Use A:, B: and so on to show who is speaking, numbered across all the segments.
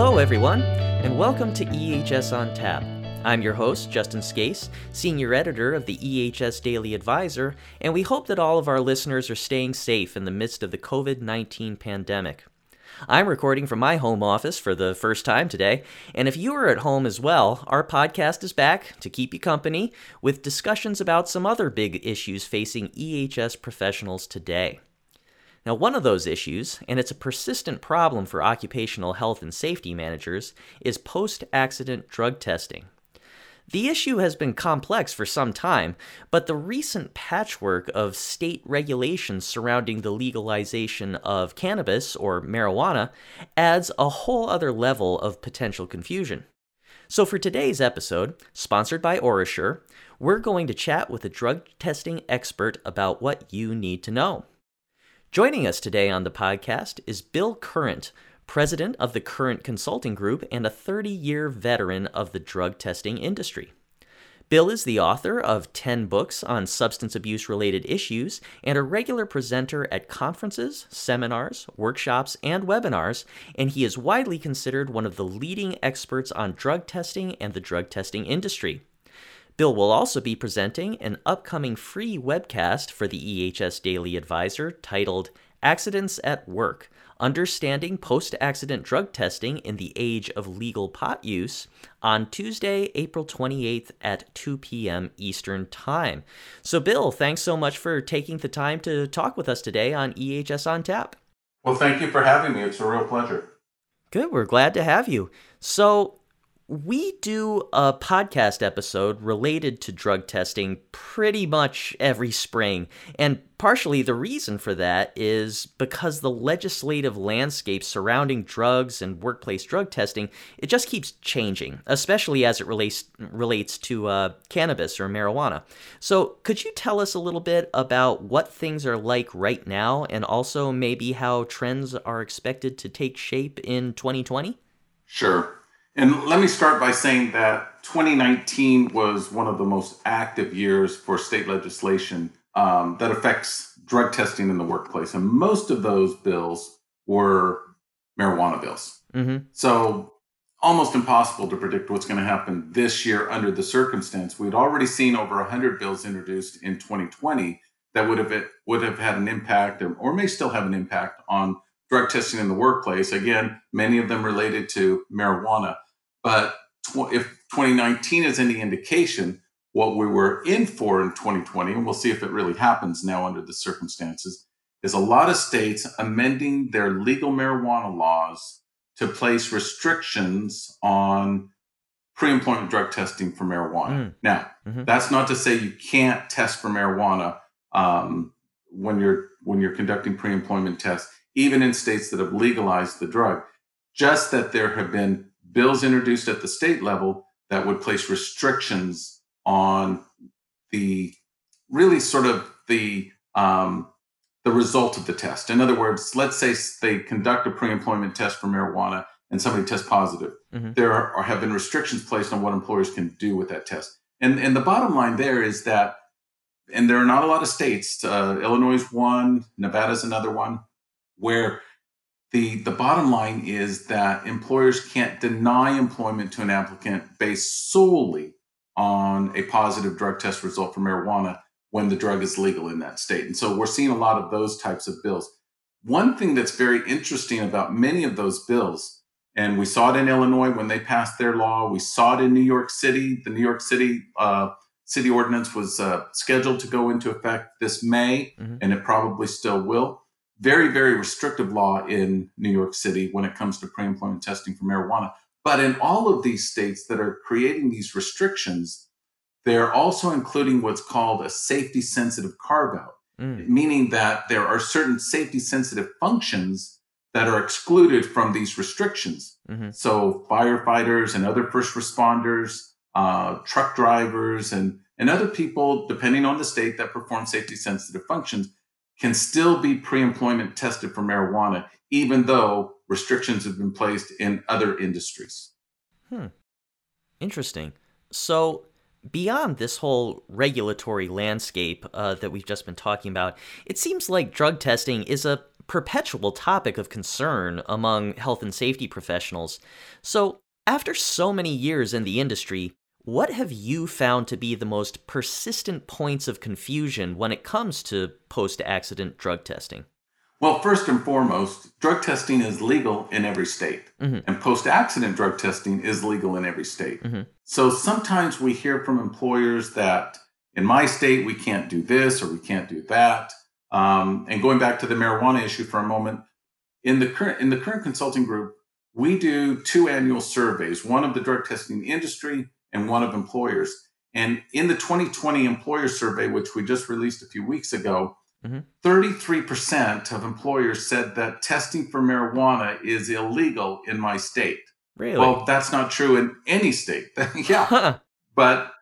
A: Hello, everyone, and welcome to EHS on Tap. I'm your host, Justin Scace, Senior Editor of the EHS Daily Advisor, and we hope that all of our listeners are staying safe in the midst of the COVID 19 pandemic. I'm recording from my home office for the first time today, and if you are at home as well, our podcast is back to keep you company with discussions about some other big issues facing EHS professionals today. Now, one of those issues, and it's a persistent problem for occupational health and safety managers, is post accident drug testing. The issue has been complex for some time, but the recent patchwork of state regulations surrounding the legalization of cannabis or marijuana adds a whole other level of potential confusion. So, for today's episode, sponsored by OraSure, we're going to chat with a drug testing expert about what you need to know. Joining us today on the podcast is Bill Current, president of the Current Consulting Group and a 30 year veteran of the drug testing industry. Bill is the author of 10 books on substance abuse related issues and a regular presenter at conferences, seminars, workshops, and webinars, and he is widely considered one of the leading experts on drug testing and the drug testing industry. Bill will also be presenting an upcoming free webcast for the EHS Daily Advisor titled Accidents at Work Understanding Post Accident Drug Testing in the Age of Legal Pot Use on Tuesday, April 28th at 2 p.m. Eastern Time. So, Bill, thanks so much for taking the time to talk with us today on EHS on Tap.
B: Well, thank you for having me. It's a real pleasure.
A: Good. We're glad to have you. So, we do a podcast episode related to drug testing pretty much every spring. And partially the reason for that is because the legislative landscape surrounding drugs and workplace drug testing, it just keeps changing, especially as it relates relates to uh, cannabis or marijuana. So, could you tell us a little bit about what things are like right now and also maybe how trends are expected to take shape in 2020?
B: Sure. And let me start by saying that 2019 was one of the most active years for state legislation um, that affects drug testing in the workplace. And most of those bills were marijuana bills. Mm-hmm. So almost impossible to predict what's going to happen this year under the circumstance. We'd already seen over 100 bills introduced in 2020 that would have would have had an impact or, or may still have an impact on drug testing in the workplace. Again, many of them related to marijuana. But tw- if 2019 is any indication, what we were in for in 2020, and we'll see if it really happens now under the circumstances, is a lot of states amending their legal marijuana laws to place restrictions on pre-employment drug testing for marijuana. Mm. Now, mm-hmm. that's not to say you can't test for marijuana um, when you're when you're conducting pre-employment tests, even in states that have legalized the drug. Just that there have been bills introduced at the state level that would place restrictions on the really sort of the um, the result of the test. In other words, let's say they conduct a pre-employment test for marijuana and somebody tests positive. Mm-hmm. There are, have been restrictions placed on what employers can do with that test. And and the bottom line there is that, and there are not a lot of states. Uh, Illinois is one, Nevada's another one, where the, the bottom line is that employers can't deny employment to an applicant based solely on a positive drug test result for marijuana when the drug is legal in that state. And so we're seeing a lot of those types of bills. One thing that's very interesting about many of those bills, and we saw it in Illinois when they passed their law, we saw it in New York City. The New York City uh, city ordinance was uh, scheduled to go into effect this May, mm-hmm. and it probably still will very, very restrictive law in New York City when it comes to pre employment testing for marijuana. But in all of these states that are creating these restrictions, they're also including what's called a safety sensitive carve out, mm. meaning that there are certain safety sensitive functions that are excluded from these restrictions. Mm-hmm. So, firefighters and other first responders, uh, truck drivers, and, and other people, depending on the state, that perform safety sensitive functions can still be pre employment tested for marijuana, even though restrictions have been placed in other industries.
A: Hmm. Interesting. So, beyond this whole regulatory landscape uh, that we've just been talking about, it seems like drug testing is a perpetual topic of concern among health and safety professionals. So, after so many years in the industry, what have you found to be the most persistent points of confusion when it comes to post accident drug testing?
B: Well, first and foremost, drug testing is legal in every state, mm-hmm. and post accident drug testing is legal in every state. Mm-hmm. So sometimes we hear from employers that in my state we can't do this or we can't do that. Um, and going back to the marijuana issue for a moment, in the current in the Current Consulting Group, we do two annual surveys: one of the drug testing industry and one of employers. And in the 2020 employer survey, which we just released a few weeks ago, mm-hmm. 33% of employers said that testing for marijuana is illegal in my state.
A: Really?
B: Well, that's not true in any state. yeah. Huh. But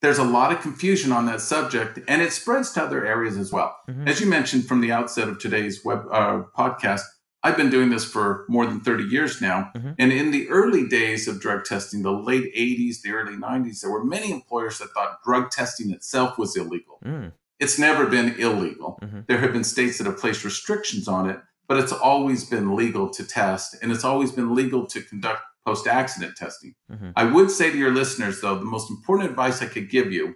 B: there's a lot of confusion on that subject, and it spreads to other areas as well. Mm-hmm. As you mentioned from the outset of today's web uh, podcast, I've been doing this for more than 30 years now. Mm-hmm. And in the early days of drug testing, the late 80s, the early 90s, there were many employers that thought drug testing itself was illegal. Mm. It's never been illegal. Mm-hmm. There have been states that have placed restrictions on it, but it's always been legal to test and it's always been legal to conduct post accident testing. Mm-hmm. I would say to your listeners, though, the most important advice I could give you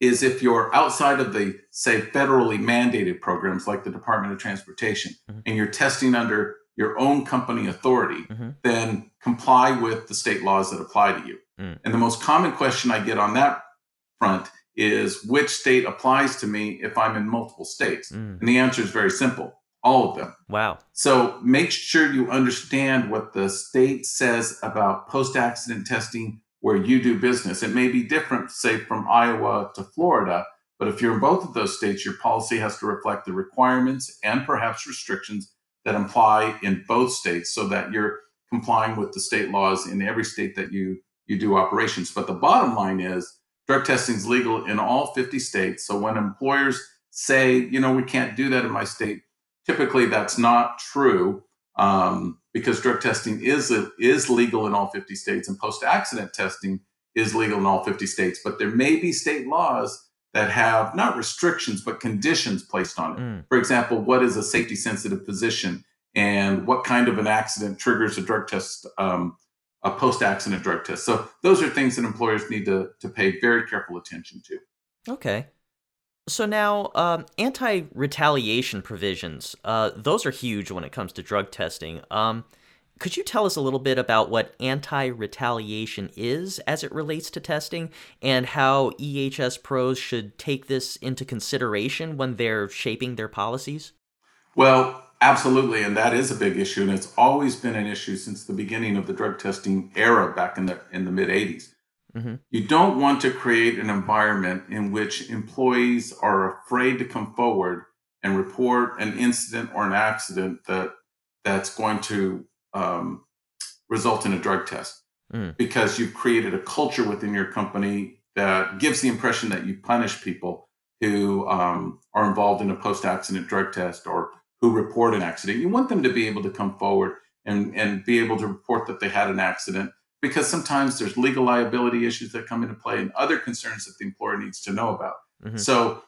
B: is if you're outside of the say federally mandated programs like the Department of Transportation mm-hmm. and you're testing under your own company authority, mm-hmm. then comply with the state laws that apply to you. Mm. And the most common question I get on that front is which state applies to me if I'm in multiple states? Mm. And the answer is very simple all of them.
A: Wow.
B: So make sure you understand what the state says about post accident testing where you do business. It may be different, say, from Iowa to Florida, but if you're in both of those states, your policy has to reflect the requirements and perhaps restrictions that apply in both states so that you're complying with the state laws in every state that you, you do operations. But the bottom line is drug testing is legal in all 50 states. So when employers say, you know, we can't do that in my state, typically that's not true. Um, because drug testing is is legal in all 50 states and post accident testing is legal in all 50 states but there may be state laws that have not restrictions but conditions placed on it. Mm. for example what is a safety sensitive position and what kind of an accident triggers a drug test um, a post accident drug test? So those are things that employers need to, to pay very careful attention to.
A: Okay so now, um, anti-retaliation provisions, uh, those are huge when it comes to drug testing. Um, could you tell us a little bit about what anti-retaliation is as it relates to testing and how EHS pros should take this into consideration when they're shaping their policies?
B: Well, absolutely, and that is a big issue, and it's always been an issue since the beginning of the drug testing era back in the in the mid 80s. Mm-hmm. You don't want to create an environment in which employees are afraid to come forward and report an incident or an accident that that's going to um, result in a drug test mm. because you've created a culture within your company that gives the impression that you punish people who um, are involved in a post-accident drug test or who report an accident. You want them to be able to come forward and, and be able to report that they had an accident because sometimes there's legal liability issues that come into play and other concerns that the employer needs to know about. Mm-hmm. So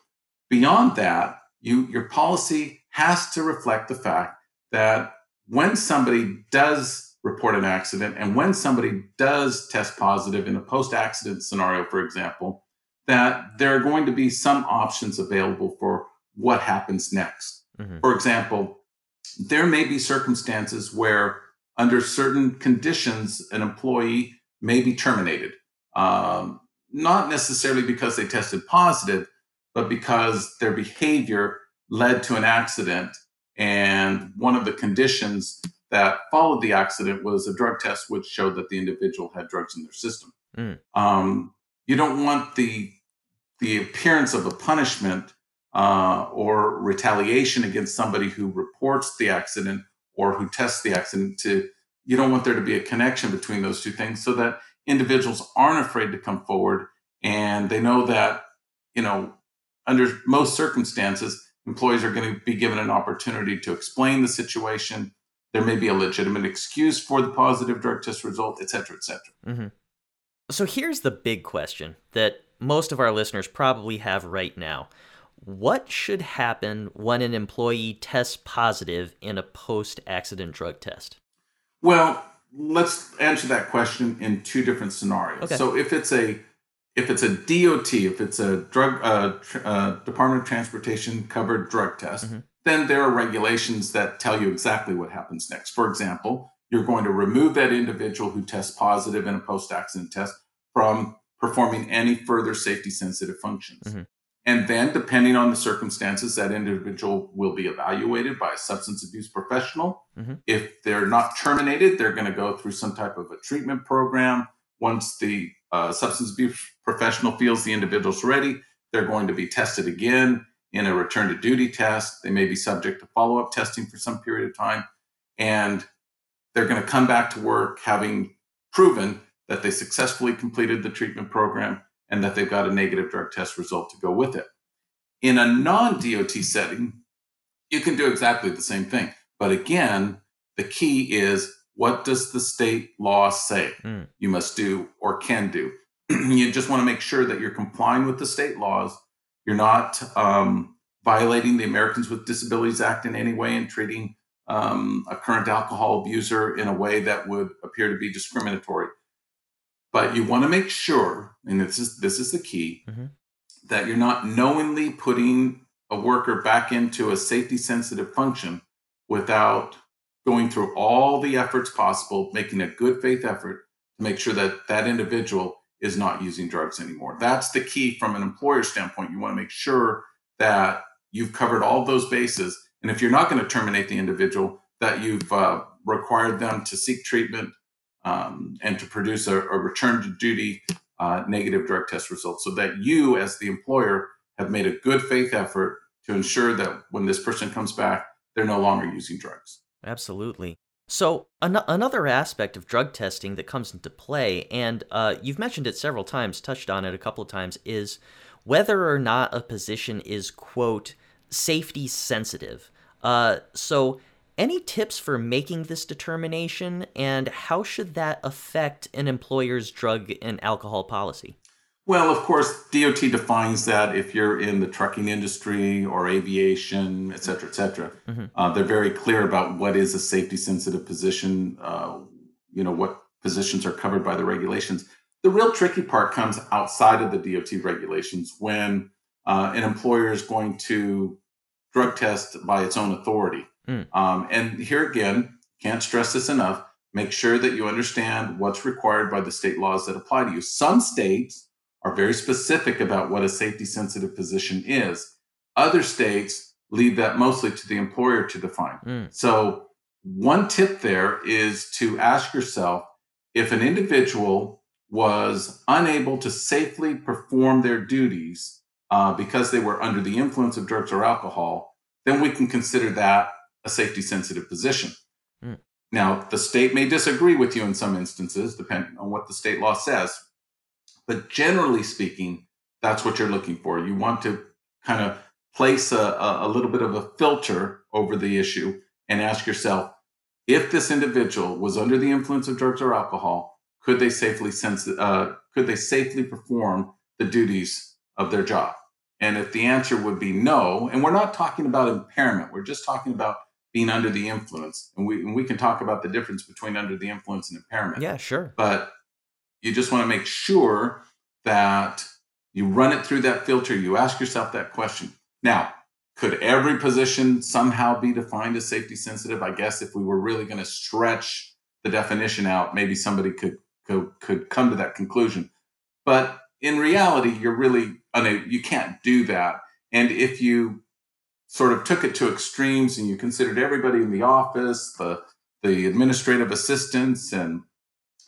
B: beyond that, you your policy has to reflect the fact that when somebody does report an accident and when somebody does test positive in a post-accident scenario, for example, that there are going to be some options available for what happens next. Mm-hmm. For example, there may be circumstances where under certain conditions, an employee may be terminated. Um, not necessarily because they tested positive, but because their behavior led to an accident. And one of the conditions that followed the accident was a drug test, which showed that the individual had drugs in their system. Mm. Um, you don't want the the appearance of a punishment uh, or retaliation against somebody who reports the accident or who tests the accident to you don't want there to be a connection between those two things so that individuals aren't afraid to come forward and they know that you know under most circumstances employees are going to be given an opportunity to explain the situation. There may be a legitimate excuse for the positive drug test result et cetera et cetera. Mm-hmm.
A: so here's the big question that most of our listeners probably have right now What should happen when an employee tests positive in a post accident drug test?
B: Well, let's answer that question in two different scenarios.
A: Okay.
B: So if it's a if it's a DOT, if it's a drug uh, tr- uh, Department of Transportation covered drug test,
A: Mhm.
B: then there are regulations that tell you exactly what happens next. For example, you're going to remove that individual who tests positive in a post accident test from performing any further safety sensitive functions.
A: Mhm.
B: And then, depending on the circumstances, that individual will be evaluated by a substance abuse professional.
A: Mhm.
B: If they're not terminated, they're going to go through some type of a treatment program. Once the uh, substance abuse professional feels the individual's ready, they're going to be tested again in a return to duty test. They may be subject to follow up testing for some period of time. And they're going to come back to work having proven that they successfully completed the treatment program and that they've got a negative drug test result to go with it. In a non DOT setting, you can do exactly the same thing. But again, the key is what does the state law say
A: Mm.
B: you must do or can do? you just want to make sure that you're complying with the state laws. You're not um, violating the Americans with Disabilities Act in any way and treating um, a current alcohol abuser in a way that would appear to be discriminatory. But you want to make sure, and this is this is the key,
A: Mhm.
B: that you're not knowingly putting a worker back into a safety sensitive function without going through all the efforts possible, making a good faith effort to make sure that that individual is not using drugs anymore. That's the key from an employer standpoint. You want to make sure that you've covered all those bases. And if you're not going to terminate the individual, that you've uh, required them to seek treatment um, and to produce a, a return to duty uh, negative drug test result so that you, as the employer, have made a good faith effort to ensure that when this person comes back, they're no longer using drugs.
A: Absolutely. So, an- another aspect of drug testing that comes into play, and uh, you've mentioned it several times, touched on it a couple of times, is whether or not a position is, quote, safety sensitive. Uh, so, any tips for making this determination, and how should that affect an employer's drug and alcohol policy?
B: Well, of course, DOT defines that if you're in the trucking industry or aviation, et cetera, et cetera.
A: Mhm.
B: Uh, they're very clear about what is a safety sensitive position, uh, you know, what positions are covered by the regulations. The real tricky part comes outside of the DOT regulations when uh, an employer is going to drug test by its own authority.
A: Mm.
B: Um, and here again, can't stress this enough. Make sure that you understand what's required by the state laws that apply to you. Some states are very specific about what a safety sensitive position is. Other states leave that mostly to the employer to define.
A: Mm.
B: So, one tip there is to ask yourself if an individual was unable to safely perform their duties uh, because they were under the influence of drugs or alcohol, then we can consider that a safety sensitive position.
A: Mm.
B: Now, the state may disagree with you in some instances, depending on what the state law says. But generally speaking, that's what you're looking for. You want to kind of place a, a, a little bit of a filter over the issue and ask yourself if this individual was under the influence of drugs or alcohol, could they safely sense, uh, could they safely perform the duties of their job? And if the answer would be no, and we're not talking about impairment, we're just talking about being under the influence, and we and we can talk about the difference between under the influence and impairment
A: Yeah, sure.
B: but you just want to make sure that you run it through that filter. You ask yourself that question. Now, could every position somehow be defined as safety sensitive? I guess if we were really going to stretch the definition out, maybe somebody could could, could come to that conclusion. But in reality, you're really you can't do that. And if you sort of took it to extremes and you considered everybody in the office, the the administrative assistants and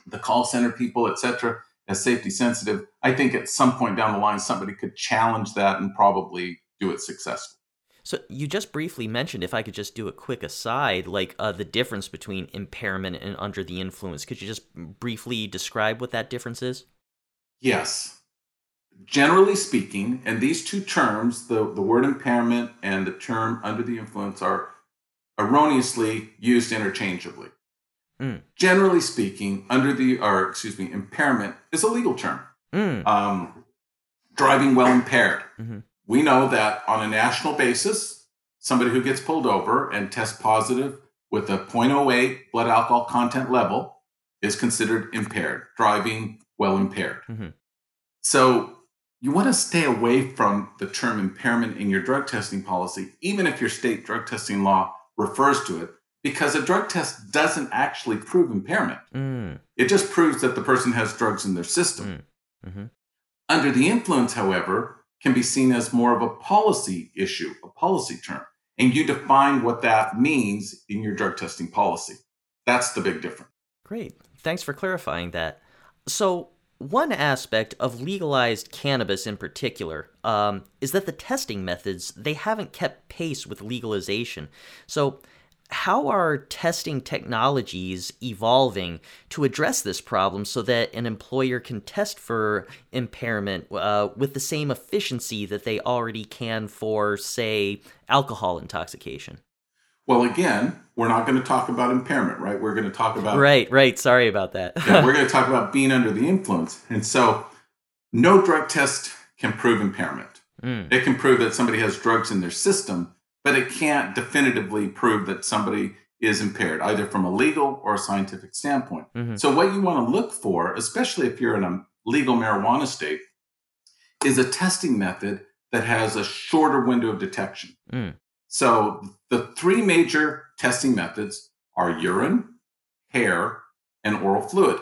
B: the call center people, et cetera, as safety sensitive, I think at some point down the line, somebody could challenge that and probably do it successfully.
A: So you just briefly mentioned, if I could just do a quick aside, like uh, the difference between impairment and under the influence. Could you just briefly describe what that difference is?
B: Yes. Generally speaking, and these two terms, the, the word impairment and the term under the influence, are erroneously used interchangeably.
A: Mm.
B: Generally speaking, under the, or excuse me, impairment is a legal term.
A: Mm.
B: Um, driving well impaired
A: Mhm.
B: we know that on a national basis, somebody who gets pulled over and tests positive with a 0.08 blood alcohol content level is considered impaired, driving well impaired. Mm-hmm. So you want to stay away from the term impairment in your drug testing policy, even if your state drug testing law refers to it, because a drug test doesn't actually prove impairment. Mm. It just proves that the person has drugs in their system. Mm. Mm-hmm. Under the influence, however, can be seen as more of a policy issue, a policy term. And you define what that means in your drug testing policy. That's the big difference.
A: Great. Thanks for clarifying that. So, one aspect of legalized cannabis in particular um, is that the testing methods they haven't kept pace with legalization so how are testing technologies evolving to address this problem so that an employer can test for impairment uh, with the same efficiency that they already can for, say, alcohol intoxication?
B: Well, again, we're not going to talk about impairment, right? We're going to talk about.
A: Right, right. Sorry about that.
B: yeah, we're going to talk about being under the influence. And so, no drug test can prove impairment. Mm. It can prove that somebody has drugs in their system, but it can't definitively prove that somebody is impaired, either from a legal or a scientific standpoint. Mm-hmm. So, what you want to look for, especially if you're in a legal marijuana state, is a testing method that has a shorter window of detection. Mm. So, the three major testing methods are urine, hair, and oral fluid.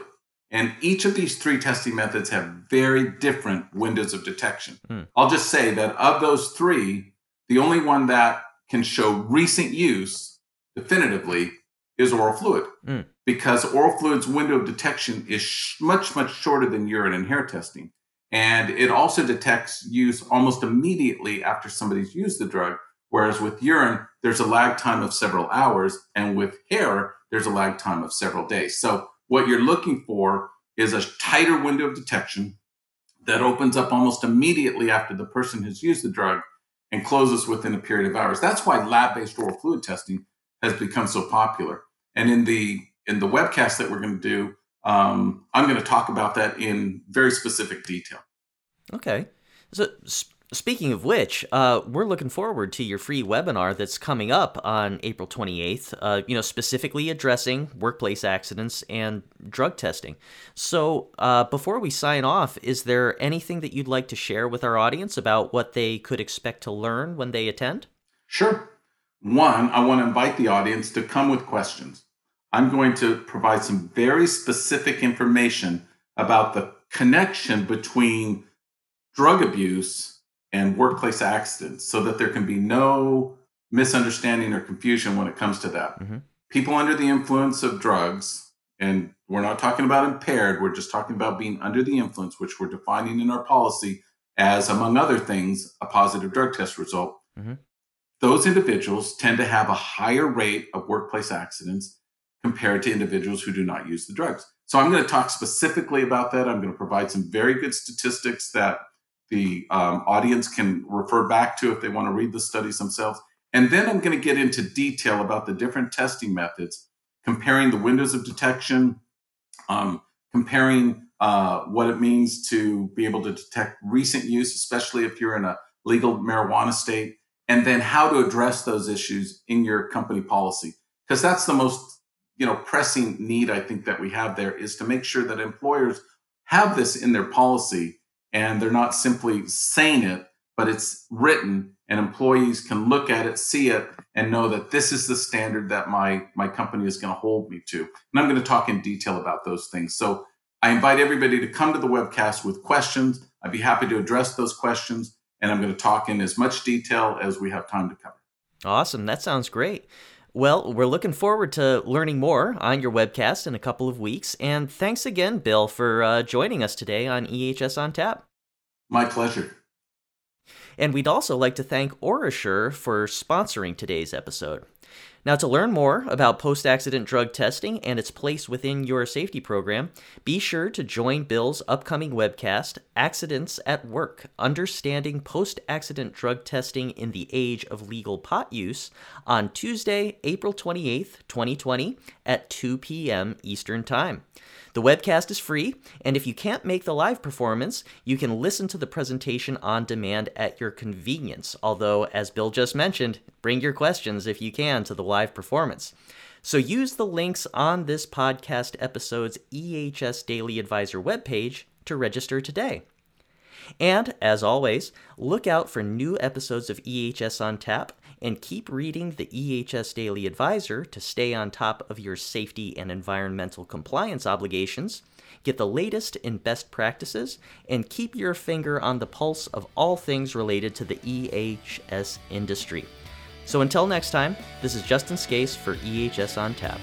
B: And each of these three testing methods have very different windows of detection. Mm. I'll just say that of those three, the only one that can show recent use definitively is oral fluid mm. because oral fluid's window of detection is sh- much much shorter than urine and hair testing and it also detects use almost immediately after somebody's used the drug whereas with urine there's a lag time of several hours and with hair there's a lag time of several days so what you're looking for is a tighter window of detection that opens up almost immediately after the person has used the drug and closes within a period of hours. That's why lab-based oral fluid testing has become so popular. And in the in the webcast that we're going to do, um, I'm going to talk about that in very specific detail.
A: Okay. So Speaking of which, uh, we're looking forward to your free webinar that's coming up on April 28th, uh, you know, specifically addressing workplace accidents and drug testing. So, uh, before we sign off, is there anything that you'd like to share with our audience about what they could expect to learn when they attend?
B: Sure. One, I want to invite the audience to come with questions. I'm going to provide some very specific information about the connection between drug abuse and workplace accidents so that there can be no misunderstanding or confusion when it comes to that. Mm-hmm. People under the influence of drugs, and we're not talking about impaired, we're just talking about being under the influence, which we're defining in our policy as, among other things, a positive drug test result. Mm-hmm. Those individuals tend to have a higher rate of workplace accidents compared to individuals who do not use the drugs. So I'm going to talk specifically about that. I'm going to provide some very good statistics that the um, audience can refer back to if they want to read the studies themselves. And then I'm going to get into detail about the different testing methods, comparing the windows of detection, um, comparing uh, what it means to be able to detect recent use, especially if you're in a legal marijuana state, and then how to address those issues in your company policy. Because that's the most you know pressing need I think that we have there is to make sure that employers have this in their policy and they're not simply saying it, but it's written and employees can look at it, see it, and know that this is the standard that my my company is going to hold me to. And I'm going to talk in detail about those things. So I invite everybody to come to the webcast with questions. I'd be happy to address those questions, and I'm going to talk in as much detail as we have time to cover.
A: Awesome. That sounds great. Well, we're looking forward to learning more on your webcast in a couple of weeks. And thanks again, Bill, for uh, joining us today on EHS on Tap.
B: My pleasure.
A: And we'd also like to thank OraSure for sponsoring today's episode. Now, to learn more about post accident drug testing and its place within your safety program, be sure to join Bill's upcoming webcast, Accidents at Work Understanding Post Accident Drug Testing in the Age of Legal Pot Use, on Tuesday, April 28th, 2020, at 2 p.m. Eastern Time. The webcast is free, and if you can't make the live performance, you can listen to the presentation on demand at your convenience. Although, as Bill just mentioned, bring your questions if you can to the live performance. So use the links on this podcast episode's EHS Daily Advisor webpage to register today. And as always, look out for new episodes of EHS on Tap and keep reading the EHS Daily Advisor to stay on top of your safety and environmental compliance obligations, get the latest in best practices, and keep your finger on the pulse of all things related to the EHS industry. So until next time, this is Justin Scace for EHS on Tap.